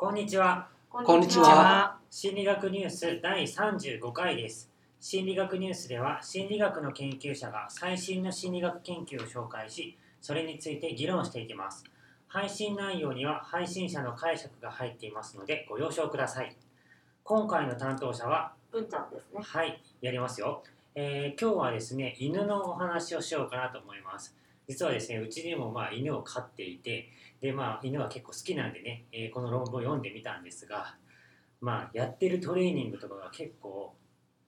こんにちは。こんにちは。心理学ニュース第35回です。心理学ニュースでは心理学の研究者が最新の心理学研究を紹介し、それについて議論していきます。配信内容には配信者の解釈が入っていますのでご了承ください。今回の担当者は、文ちゃんですね。はい、やりますよ。えー今日はですね、犬のお話をしようかなと思います。実はですね、うちにもまあ犬を飼っていて、でまあ犬は結構好きなんでね、えーこの論文を読んでみたんですが、まあやってるトレーニングとかが結構、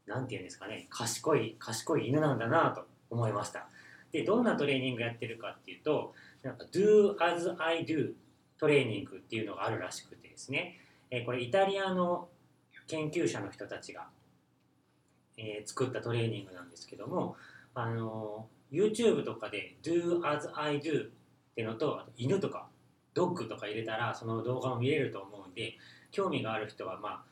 なんていうんですかね、賢い、賢い犬なんだなと思いました。で、どんなトレーニングやってるかっていうと、なんか Do as I do トレーニングっていうのがあるらしくてですね、えーこれイタリアの研究者の人たちが、えー作ったトレーニングなんですけども、あのー YouTube とかで Do as I do ってのとあと犬とかドッグとか入れたらその動画も見れると思うんで興味がある人はまあ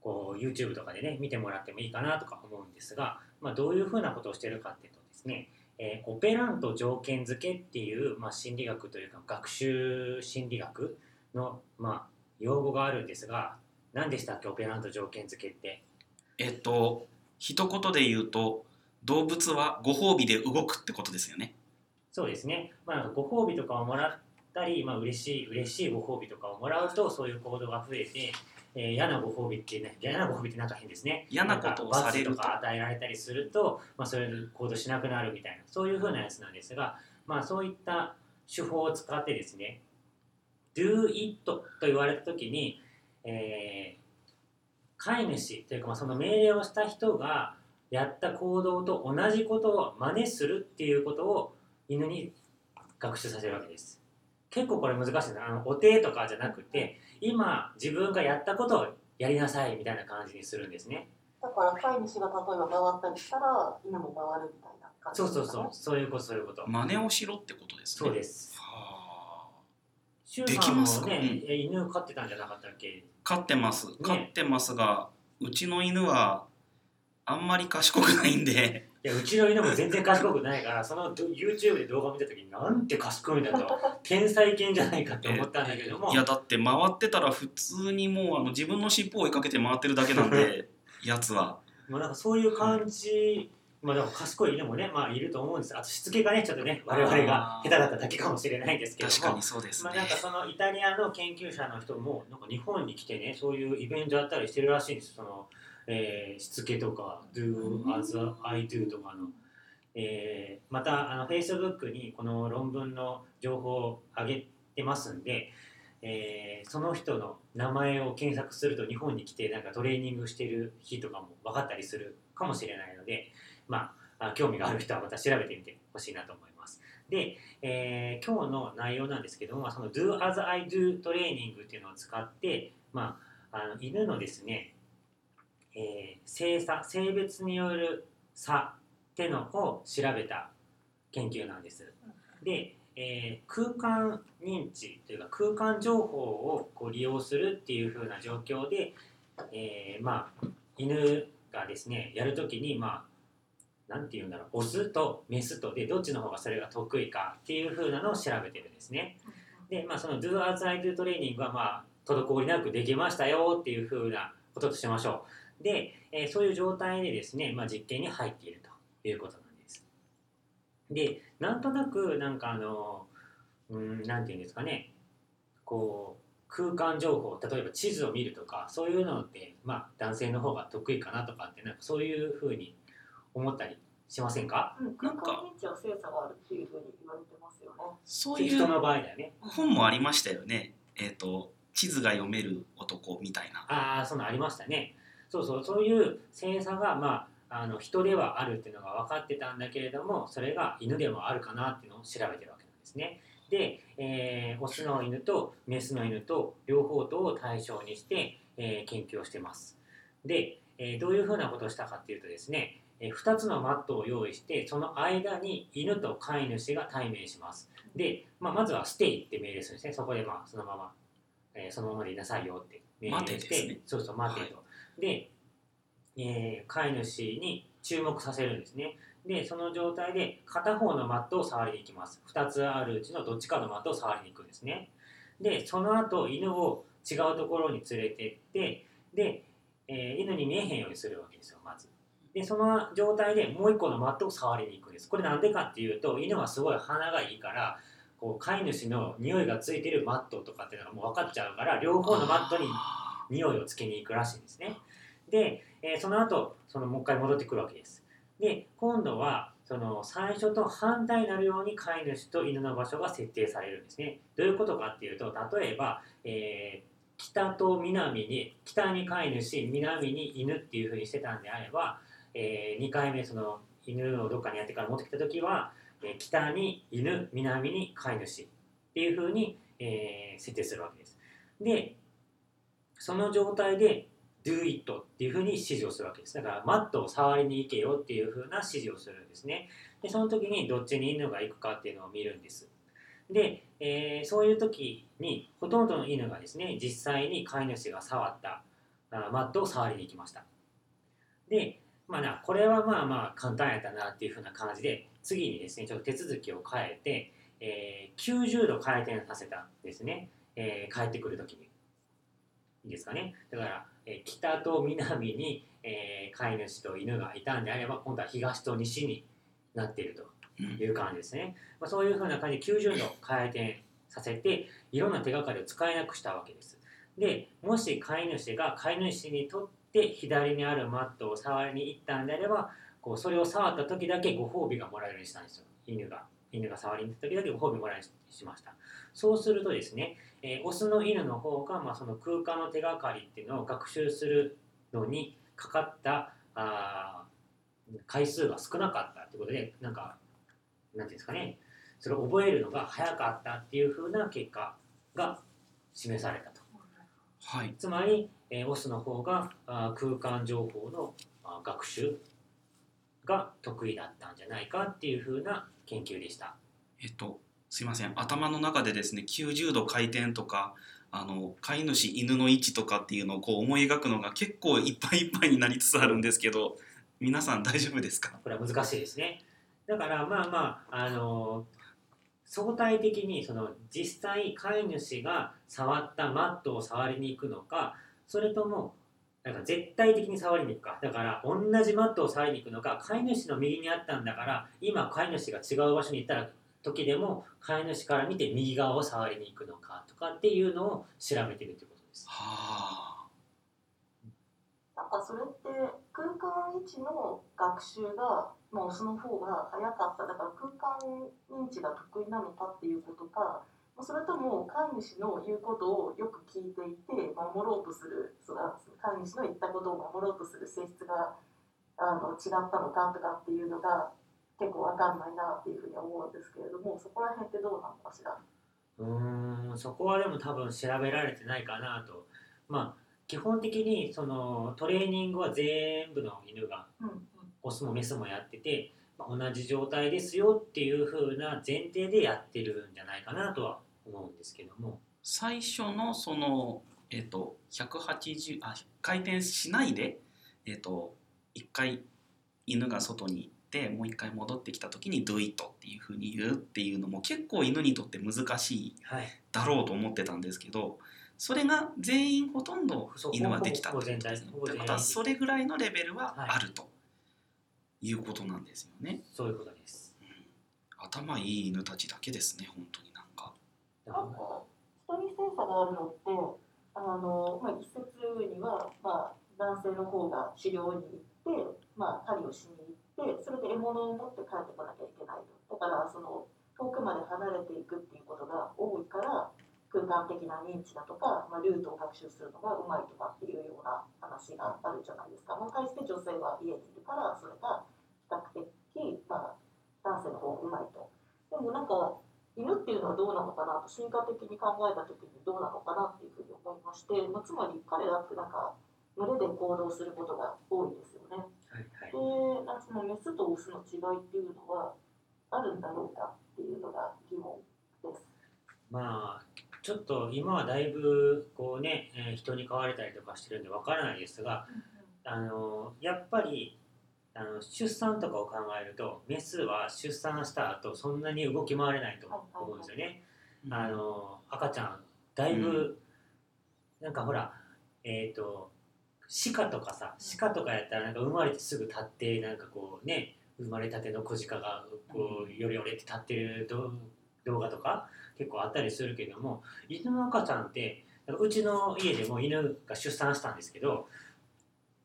こう YouTube とかでね見てもらってもいいかなとか思うんですが、まあ、どういうふうなことをしてるかっていうとですね、えーオペラント条件付けっていう、まあ、心理学というか学習心理学の、まあ、用語があるんですが何でしたっけオペラント条件付けって？えっと一言で言うと動物はご褒美で動くってことですよね。そうですね、まあ、なんかご褒美とかをもらったり、まあ嬉しい嬉しいご褒美とかをもらうとそういう行動が増えて、えー嫌なご褒美ってね嫌なご褒美ってなんか変ですね。嫌なことをされると。か与えられたりすると、まあ、そういう行動しなくなるみたいなそういうふうなやつなんですが、まあ、そういった手法を使ってですね do it と言われた時に、えー飼い主というか、まあ、その命令をした人がやった行動と同じことを真似するっていうことを犬に学習させるわけです。結構これ難しいですあのお手とかじゃなくて今自分がやったことをやりなさいみたいな感じにするんですね。だから飼い主が例えば回ったりしたら犬も回るみたいな感じそうですか、ね、そうそうそう。いうことそういうこと。真似をしろってことですね。そうです。はあ。シュでウさんもきますか？ね、え犬飼ってたんじゃなかったっけ？飼ってます。飼ってますが、うちの犬はあんまり賢くないんで。いやうちの犬も全然賢くないからそのど YouTube で動画見た時になんて賢いんだと 天才犬じゃないかって思ったんだけども、いやだって回ってたら普通にもうあの自分の尻尾を追いかけて回ってるだけなんで やつは。まあ、なんかそういう感じ、まあでも賢い犬もね、まあいると思うんです。あとしつけがね、ちょっとね、我々が下手だっただけかもしれないですけども。確かにそうですねまあなんかそのイタリアの研究者の人も、なんか日本に来てね、そういうイベントやったりしてるらしいんです。その、えーしつけとか、do as I do とかの。えーまた、あの、Facebook にこの論文の情報を上げてますんで、えーその人の名前を検索すると日本に来てなんかトレーニングしてる日とかも分かったりするかもしれないので、まあ、興味がある人はまた調べてみてほしいなと思います。で、えー今日の内容なんですけども、まあその Do as I do トレーニングっていうのを使って、まあ、あの犬のですね、えー性差、性別による差ってのを調べた研究なんです。で、えー空間認知というか空間情報をこう利用するっていう風な状況で、えーまあ犬がですねやるときにまあなんて言うんだろうオスとメスとでどっちの方がそれが得意かっていう風なのを調べてるんですね。でまあその Do as I do トレーニングはまあ滞りなくできましたよっていう風なこととしましょう。で、えーそういう状態でですね、まあ、実験に入っているということなんです。でなんとなくなんかあのうんなんていうんですかねこう空間情報例えば地図を見るとかそういうのって、まあ、男性の方が得意かなとかってなんかそういうふうに思ったりしませんか？うん、空間認知は精査があるっていうふうに言われてますよね。そういう人の場合だよね。本もありましたよね。えっ、と地図が読める男みたいな。ああそのありましたね。そうそうそういう性差がまああの人ではあるっていうのが分かってたんだけれどもそれが犬でもあるかなっていうのを調べてるわけなんですね。で、えーオスの犬とメスの犬と両方とを対象にして、えー研究をしてます。で、えーどういうふうなことをしたかっていうとですね、え2つのマットを用意してその間に犬と飼い主が対面します。で、まあ、まずは「ステイ」って命令するんですね。そこでまあそのまま、えーそのままでいなさいよって命令してね。そうそう待てと、で、えー飼い主に注目させるんですね。でその状態で片方のマットを触りに行きます。2つあるうちのどっちかのマットを触りに行くんですね。でその後犬を違うところに連れてってで、見えへんようにするわけですよまず。でその状態でもう一個のマットを触りに行くんですこれなんでかっていうと犬はすごい鼻がいいからこう飼い主の匂いがついてるマットとかっていうのがもう分かっちゃうから両方のマットに匂いをつけに行くらしいんですね。で、えーその後そのもう一回戻ってくるわけです。で今度はその最初と反対になるように飼い主と犬の場所が設定されるんですね。どういうことかっていうと例えば、えー北と南に北に飼い主南に犬っていうふうにしてたんであれば、え2回目その犬をどっかにやってから持ってきた時は、えー北に犬南に飼い主っていうふうに、えー設定するわけです。でその状態で do it っていうふうに指示をするわけです。だからマットを触りに行けよっていうふうな指示をするんですね。で、その時にどっちに犬が行くかっていうのを見るんです。で、えーそういう時にほとんどの犬がですね、実際に飼い主が触ったあマットを触りに行きました。で、まあな、これはまあまあ簡単やったなっていうふうな感じで、次にですね、ちょっと手続きを変えて、えー90度回転させたんですね、えー帰ってくる時に。いいですかね？だから、えー北と南に、えー飼い主と犬がいたんであれば、今度は東と西になっているという感じですね。まあ、そういうふうな感じで90度回転させて、いろんな手がかりを使えなくしたわけです。で、もし飼い主が飼い主にとって左にあるマットを触りに行ったんであれば、こうそれを触った時だけご褒美がもらえるようにしたんですよ。犬が。犬が触りに行った時だけご褒美もらえるようにしました。そうするとですね、えーオスの犬の方が、まあ、その空間の手がかりっていうのを学習するのにかかったあ回数が少なかったってことでなんかなんていうんですかね。それを覚えるのが早かったっていう風な結果が示されたと。はい。つまり、えーオスの方があー空間情報のあー学習が得意だったんじゃないかっていう風な研究でした。えっとすいません。頭の中でですね90度回転とかあの飼い主犬の位置とかっていうのをこう思い描くのが結構いっぱいいっぱいになりつつあるんですけど皆さん大丈夫ですか？これは難しいですね。だからまあまあ、あの相対的にその実際飼い主が触ったマットを触りに行くのかそれともなんか絶対的に触りに行くかだから同じマットを触りに行くのか飼い主の右にあったんだから今飼い主が違う場所に行ったら時でも飼い主から見て右側を触りに行くのかとかっていうのを調べてるということです。はあなんかそれって空間位置の学習が、まあ、オスの方が早かっただから空間認知が得意なのかっていうことかそれとも飼い主の言うことをよく聞いていて守ろうとするその飼い主の言ったことを守ろうとする性質があの違ったのかとかっていうのが結構わかんないなっていうふうに思うんですけれどもそこら辺ってどうなのかしら。うんそこはでも多分調べられてないかなとまあ基本的にそのトレーニングは全部の犬がうんうん。オスもメスもやってて、まあ同じ状態ですよっていう風な前提でやってるんじゃないかなとは思うんですけども。最初のそのえっと180あ回転しないでえっと一回犬が外に行ってもう一回戻ってきた時に「do it」っていうふうに言うっていうのも結構犬にとって難しいはいだろうと思ってたんですけどそれが全員ほとんど犬はできたってことですね。ほぼ全体ということはそれぐらいのレベルははいあるということなんですよね。そういうことです頭いい犬たちだけですね本当になんか。なんか人に性差があるのってあの、まあ、一説には、まあ、男性の方が狩猟に行って、まあ、狩りをしに行ってそれで獲物を持って帰ってこなきゃいけないとだからその遠くまで離れていくっていうことが多いから空間的な認知だとか、まあ、ルートを学習するのがうまいとかっていうような話があるじゃないですか。まあ、対して女性は家にいるからそれが比較的、まあ、男性の方がうまいと。でもなんか犬っていうのはどうなのかなと進化的に考えた時にどうなのかなっていうふうに思いまして、まあ、つまり彼らってなんか群れで行動することが多いです。でそのメスとオスの違いっていうのはあるんだろうかっていうのが疑問です。まあちょっと今はだいぶこうね、えー人に飼われたりとかしてるんでわからないですがあのやっぱりあの出産とかを考えるとメスは出産した後そんなに動き回れないと思うんですよね。あの赤ちゃんだいぶなんかほらえっ、と鹿とかさ鹿とかやったらなんか生まれてすぐ立ってなんかこうね生まれたての子鹿がこうよれよれって立ってる動動画とか結構あったりするけども犬の赤ちゃんってうちの家でも犬が出産したんですけど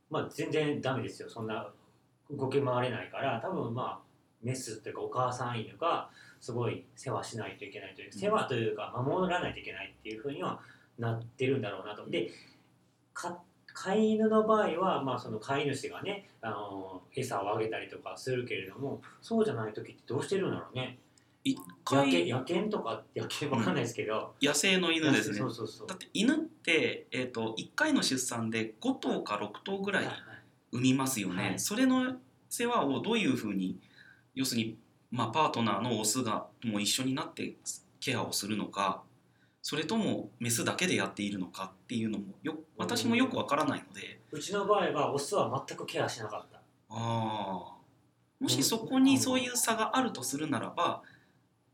まあ全然ダメですよ。そんな動き回れないから多分まあメスというかお母さん犬がすごい世話しないといけないという世話というか守らないといけないっていうふうにはなってるんだろうなと。でか飼い犬の場合は、まあ、その飼い主がねあの餌をあげたりとかするけれどもそうじゃない時ってどうしてるんだろうね。一野野犬とか野犬わかんないですけど、野生の犬ですね。そうそうそう。だって犬って、えー、と1回の出産で5頭か6頭ぐらいはいはい。産みますよね、はい。それの世話をどういうふうに要するに、まあ、パートナーのオスがもう一緒になってケアをするのかそれともメスだけでやっているのかっていうのもよ私もよくわからないので、うちの場合はオスは全くケアしなかった。ああもしそこにそういう差があるとするならば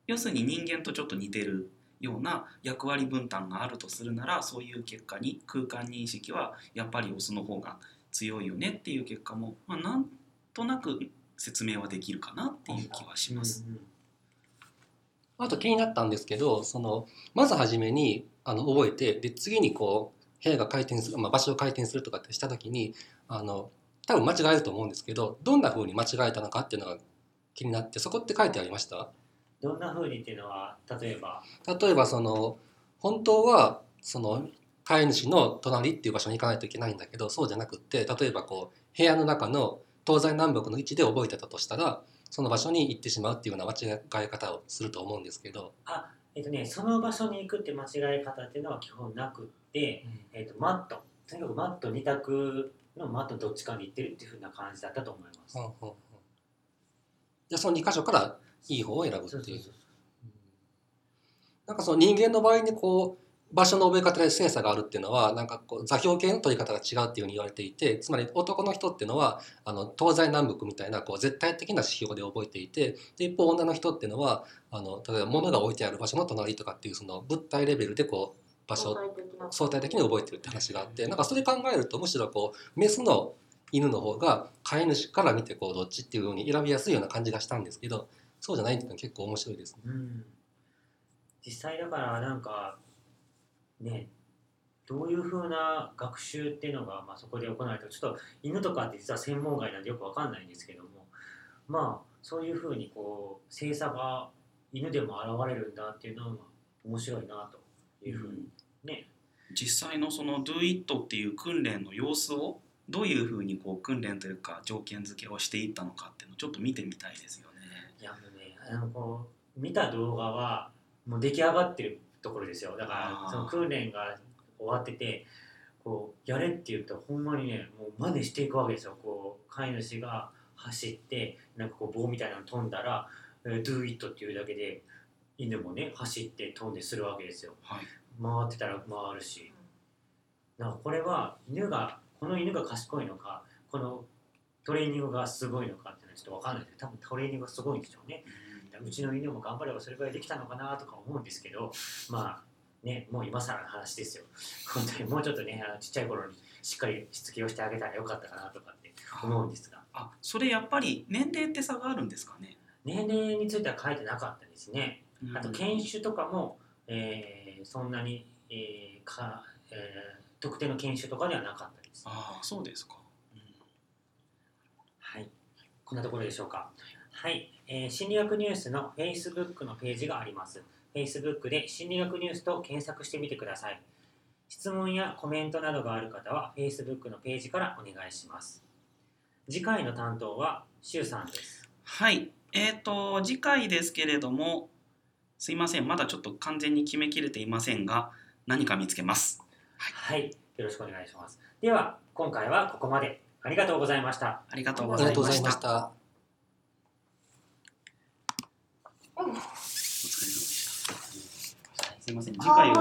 要するに人間とちょっと似てるような役割分担があるとするならそういう結果に空間認識はやっぱりオスの方が強いよねっていう結果も、まあ、なんとなく説明はできるかなっていう気はします。うんうんあと気になったんですけどそのまず初めにあの覚えてで次にこう部屋が回転する、まあ、場所を回転するとかってした時にあの多分間違えると思うんですけどどんな風に間違えたのかっていうのが気になってそこって書いてありました？どんな風にっていうのは例えば？例えばその本当はその飼い主の隣っていう場所に行かないといけないんだけどそうじゃなくって例えばこう部屋の中の東西南北の位置で覚えてたとしたらその場所に行ってしまうっていうような間違え方をすると思うんですけど、えっとね、その場所に行くって間違い方っていうのは基本なくって、えっと、マット。とにかくマット2択のマットどっちかに行ってるっていうふうな感じだったと思います。うんうんうん。じゃあその2箇所からいい方を選ぶっていう。そうそうそうなんかその人間の場合にこう場所の覚え方で精査があるっていうのはなんかこう座標系の取り方が違うっていうふうに言われていてつまり男の人っていうのはあの東西南北みたいなこう絶対的な指標で覚えていてで一方女の人っていうのはあの例えば物が置いてある場所の隣とかっていうその物体レベルでこう場所相対的な相対的に覚えてるって話があってなんかそれ考えるとむしろこうメスの犬の方が飼い主から見てこうどっちっていうふうに選びやすいような感じがしたんですけどそうじゃないっていうのは結構面白いですね。うん、実際だからなんかねどういうふうな学習っていうのが、まあ、そこで行われてちょっと犬とかって実は専門外なんでよくわかんないんですけども。まあそういうふうにこう精査が犬でも現れるんだっていうのは面白いなというふうにね、実際のその Do It っていう訓練の様子をどういうふうにこう訓練というか条件付けをしていったのかっていうのをちょっと見てみたいですよね。いやもうねあのこう見た動画はもう出来上がってるところですよ。だからその訓練が終わっててこうやれって言うとほんまにねもう真似していくわけですよ。こう飼い主が走ってなんかこう棒みたいなの飛んだら「えー Do it」っていうだけで犬もね走って飛んでするわけですよ。はい、回ってたら回るし。なんかこれは犬がこの犬が賢いのかこのトレーニングがすごいのかっていうのはちょっと分かんないけど多分トレーニングがすごいんでしょうね。うちの犬も頑張ればそれぐらいできたのかなとか思うんですけどまあねもう今更の話ですよ。本当にもうちょっとねあのちっちゃい頃にしっかりしつけをしてあげたらよかったかなとかって思うんですが。あそれやっぱり年齢って差があるんですかね？年齢については書いてなかったですね。あとうん犬種とかも、えーそんなに、えーかえー特定の犬種とかではなかったです。ああそうですか。うん。はい、こんなところでしょうか。はい、えー心理学ニュースの Facebook のページがあります。Facebook で心理学ニュースと検索してみてください。質問やコメントなどがある方は Facebook のページからお願いします。次回の担当はシュウさんです。はい、えー、と次回ですけれどもすいませんまだちょっと完全に決めきれていませんが何か見つけます。はい、よろしくお願いします。では、今回はここまで。ありがとうございました。ありがとうござい。ました。お疲れ様でした。すいません。次回を